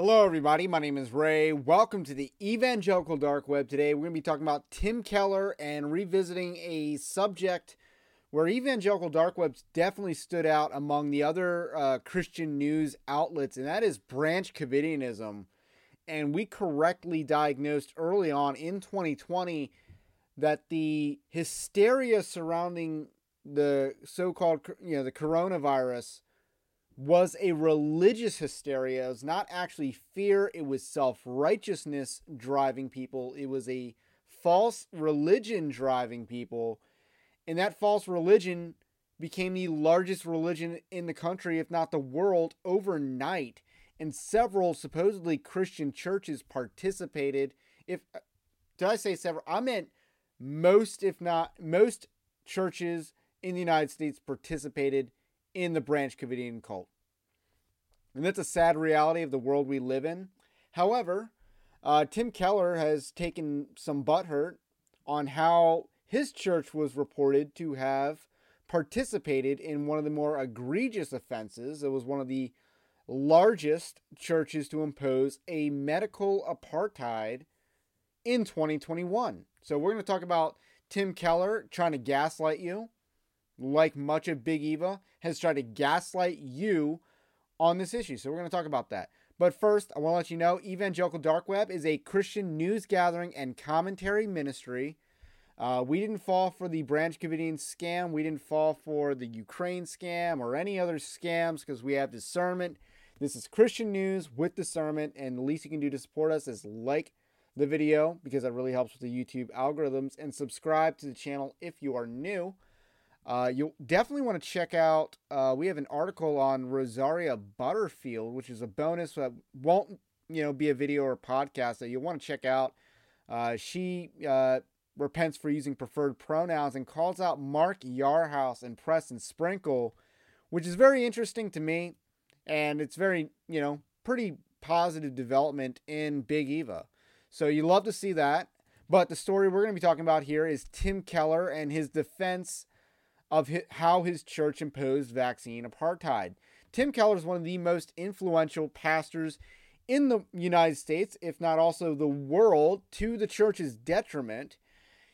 Hello, everybody. My name is Ray. Welcome to the Evangelical Dark Web. Today, we're going to be talking about Tim Keller and revisiting a subject where Evangelical Dark Web's definitely stood out among the other uh, Christian news outlets, and that is Branch Covidianism. And we correctly diagnosed early on in 2020 that the hysteria surrounding the so-called, you know, the coronavirus was a religious hysteria. It was not actually fear, it was self righteousness driving people. It was a false religion driving people. And that false religion became the largest religion in the country, if not the world, overnight. And several supposedly Christian churches participated. If uh, did I say several? I meant most, if not most, churches in the United States participated in the Branch Covidian cult. And that's a sad reality of the world we live in. However, uh, Tim Keller has taken some butthurt on how his church was reported to have participated in one of the more egregious offenses. It was one of the largest churches to impose a medical apartheid in 2021. So we're going to talk about Tim Keller trying to gaslight you like much of Big Eva, has tried to gaslight you on this issue. So we're going to talk about that. But first, I want to let you know Evangelical Dark Web is a Christian news gathering and commentary ministry. Uh, we didn't fall for the Branch Covidian scam. We didn't fall for the Ukraine scam or any other scams because we have discernment. This is Christian news with discernment, and the least you can do to support us is like the video because that really helps with the YouTube algorithms and subscribe to the channel if you are new. Uh, you'll definitely want to check out. Uh, we have an article on Rosaria Butterfield, which is a bonus that won't, you know, be a video or podcast that you'll want to check out. Uh, she uh, repents for using preferred pronouns and calls out Mark Yarhouse and Preston Sprinkle, which is very interesting to me, and it's very, you know, pretty positive development in Big Eva. So you love to see that. But the story we're going to be talking about here is Tim Keller and his defense of how his church imposed vaccine apartheid. Tim Keller is one of the most influential pastors in the United States, if not also the world, to the church's detriment.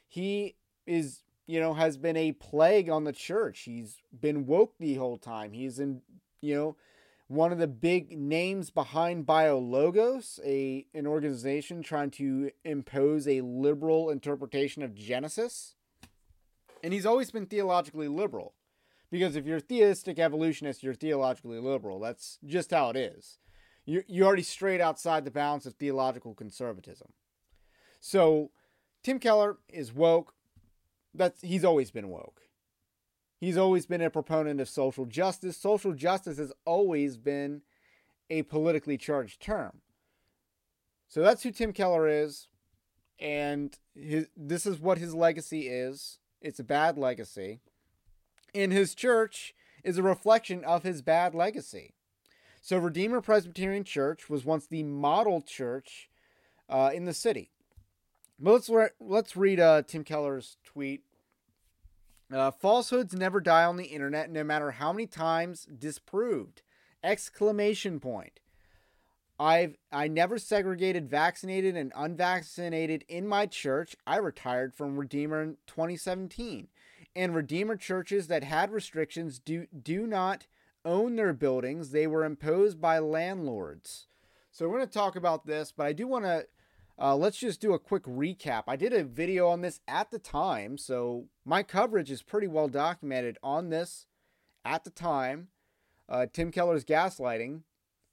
He is, you know, has been a plague on the church. He's been woke the whole time. He's in, you know, one of the big names behind BioLogos, a an organization trying to impose a liberal interpretation of Genesis. And he's always been theologically liberal. Because if you're theistic evolutionist, you're theologically liberal. That's just how it is. You you already strayed outside the bounds of theological conservatism. So Tim Keller is woke. That's he's always been woke. He's always been a proponent of social justice. Social justice has always been a politically charged term. So that's who Tim Keller is, and his, this is what his legacy is. It's a bad legacy. And his church is a reflection of his bad legacy. So, Redeemer Presbyterian Church was once the model church uh, in the city. But let's re- let's read uh, Tim Keller's tweet. Uh, falsehoods never die on the internet, no matter how many times disproved! Exclamation point. I've I never segregated vaccinated and unvaccinated in my church. I retired from Redeemer in 2017. And Redeemer churches that had restrictions do do not own their buildings. They were imposed by landlords. So we're going to talk about this, but I do want to uh, let's just do a quick recap. I did a video on this at the time, so my coverage is pretty well documented on this at the time. Uh, Tim Keller's gaslighting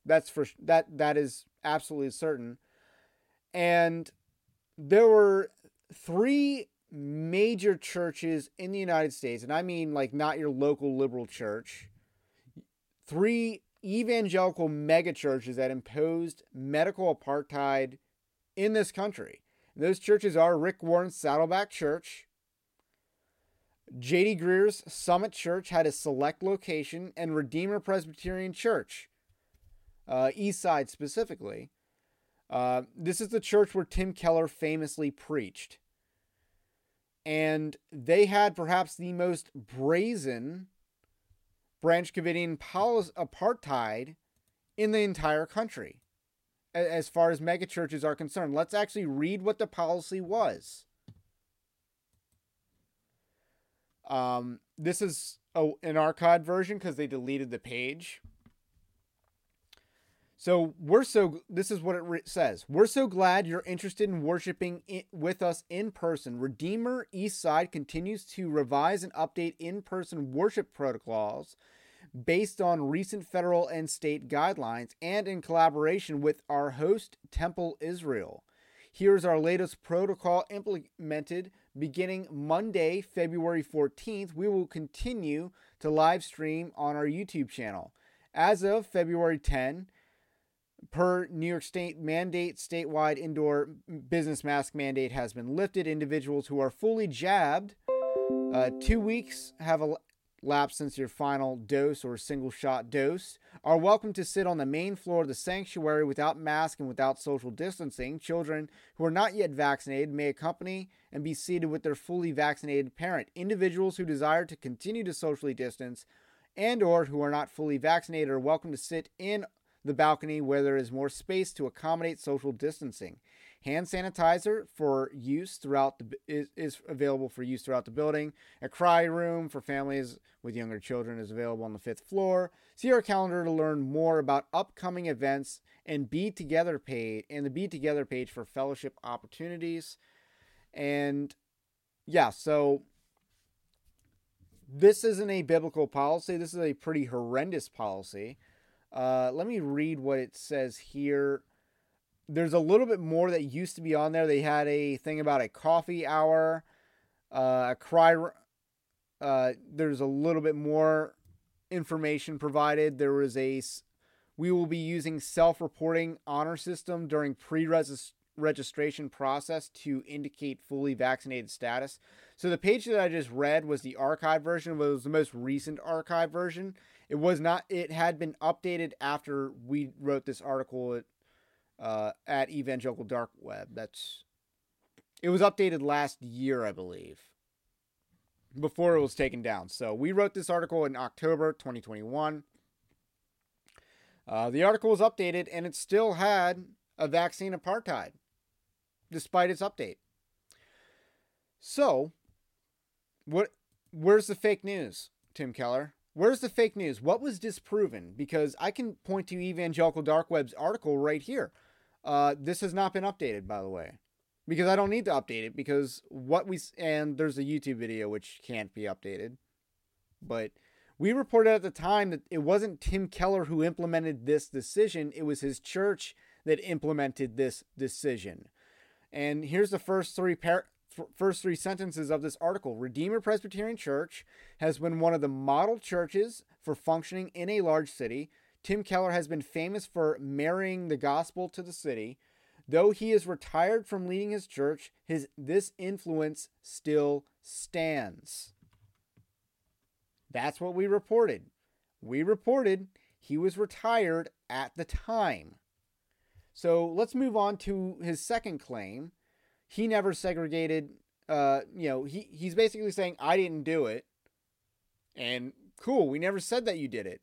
that's for that that is absolutely certain. And there were three major churches in the United States, and I mean like not your local liberal church. Three evangelical mega churches that imposed medical apartheid in this country. And those churches are Rick Warren's Saddleback Church, J.D. Greear's Summit Church had a select location, and Redeemer Presbyterian Church uh, East Side specifically. Uh, this is the church where Tim Keller famously preached. And they had perhaps the most brazen Branch Covidian policy, apartheid in the entire country. as far as megachurches are concerned. Let's actually read what the policy was. Um, this is a, an archived version because they deleted the page. So we're so this is what it says. We're so glad you're interested in worshiping with us in person. Redeemer Eastside continues to revise and update in-person worship protocols based on recent federal and state guidelines and in collaboration with our host Temple Israel. Here's our latest protocol implemented beginning Monday, February 14th. We will continue to live stream on our YouTube channel. As of February 10, per New York State mandate, statewide indoor business mask mandate has been lifted. Individuals who are fully jabbed, uh, two weeks have elapsed since your final dose or single shot dose, are welcome to sit on the main floor of the sanctuary without mask and without social distancing. Children who are not yet vaccinated may accompany and be seated with their fully vaccinated parent. Individuals who desire to continue to socially distance and or who are not fully vaccinated are welcome to sit in the balcony where there is more space to accommodate social distancing. Hand sanitizer for use throughout the is, is available for use throughout the building. A cry room for families with younger children is available on the fifth floor. See our calendar to learn more about upcoming events and Be Together page and the Be Together page for fellowship opportunities. And yeah, so this isn't a biblical policy. This is a pretty horrendous policy. Uh, let me read what it says here. There's a little bit more that used to be on there. They had a thing about a coffee hour, uh, a cry. Uh, there's a little bit more information provided. There was a. We will be using self-reporting honor system during pre-registration process to indicate fully vaccinated status. So the page that I just read was the archive version. Was the most recent archive version it was not. It had been updated after we wrote this article at, uh, at Evangelical Dark Web. That's. It was updated last year, I believe. Before it was taken down. So we wrote this article in October 2021. Uh, the article was updated and it still had a vaccine apartheid despite its update. So, what where's the fake news, Tim Keller? Where's the fake news? What was disproven? Because I can point to Evangelical Dark Web's article right here. Uh, this has not been updated, by the way, because I don't need to update it because what we and there's a YouTube video which can't be updated, but we reported at the time that it wasn't Tim Keller who implemented this decision; it was his church that implemented this decision. And here's the first three par- first three sentences of this article Redeemer Presbyterian Church has been one of the model churches for functioning in a large city. Tim Keller has been famous for marrying the gospel to the city. Though he is retired from leading his church, his this influence still stands. That's what we reported. We reported he was retired at the time. So let's move on to his second claim he never segregated. Uh, you know, he he's basically saying I didn't do it, and cool. We never said that you did it.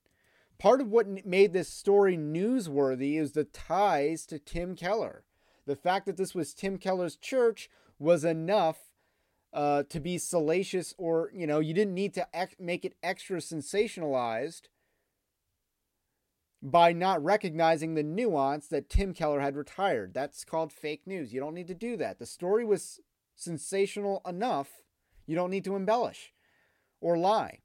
Part of what made this story newsworthy is the ties to Tim Keller. The fact that this was Tim Keller's church was enough uh, to be salacious, or you know, you didn't need to ex- make it extra sensationalized by not recognizing the nuance that Tim Keller had retired. That's called fake news. You don't need to do that. The story was sensational enough. You don't need to embellish or lie.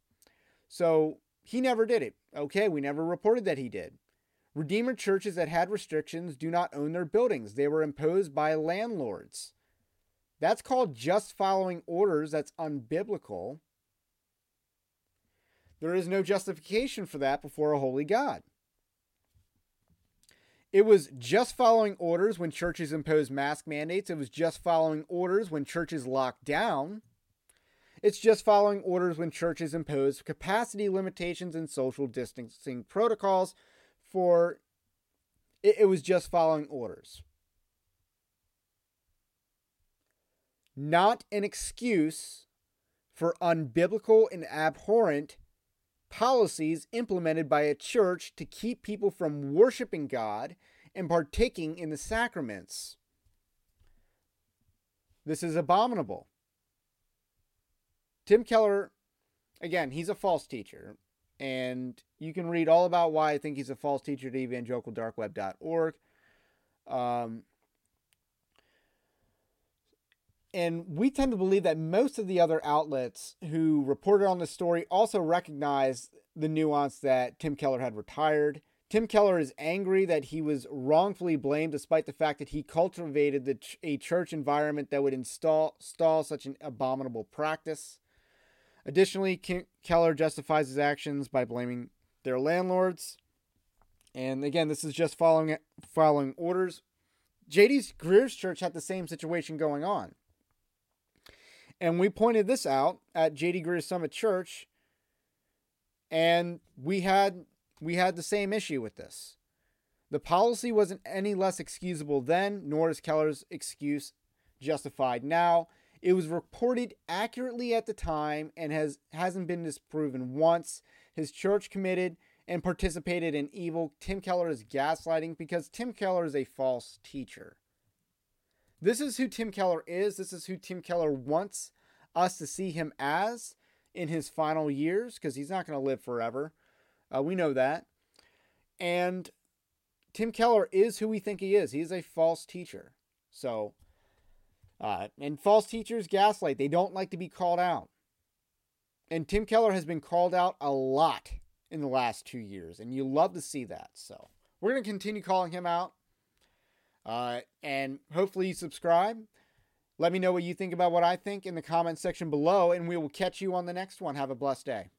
So he never did it. Okay, we never reported that he did. Redeemer churches that had restrictions do not own their buildings, they were imposed by landlords. That's called just following orders. That's unbiblical. There is no justification for that before a holy God. It was just following orders when churches imposed mask mandates. It was just following orders when churches locked down. It's just following orders when churches imposed capacity limitations and social distancing protocols for it, it was just following orders. Not an excuse for unbiblical and abhorrent policies implemented by a church to keep people from worshiping God and partaking in the sacraments. This is abominable. Tim Keller, again, he's a false teacher. And you can read all about why I think he's a false teacher at evangelicaldarkweb.org. Um, and we tend to believe that most of the other outlets who reported on this story also recognize the nuance that Tim Keller had retired. Tim Keller is angry that he was wrongfully blamed despite the fact that he cultivated the a church environment that would install, install such an abominable practice. Additionally, Kim Keller justifies his actions by blaming their landlords. And again, this is just following following orders. JD Greear's church had the same situation going on. And we pointed this out at JD Greear Summit Church and we had we had the same issue with this. The policy wasn't any less excusable then, nor is Keller's excuse justified now. It was reported accurately at the time and has hasn't been disproven once. His church committed and participated in evil. Tim Keller is gaslighting because Tim Keller is a false teacher. This is who Tim Keller is. This is who Tim Keller wants us to see him as in his final years because he's not going to live forever. Uh, we know that. And Tim Keller is who we think he is. He is a false teacher. So, uh, and false teachers gaslight. They don't like to be called out. And Tim Keller has been called out a lot in the last two years, and you love to see that. So, we're going to continue calling him out. Uh, and hopefully, you subscribe. Let me know what you think about what I think in the comments section below, and we will catch you on the next one. Have a blessed day.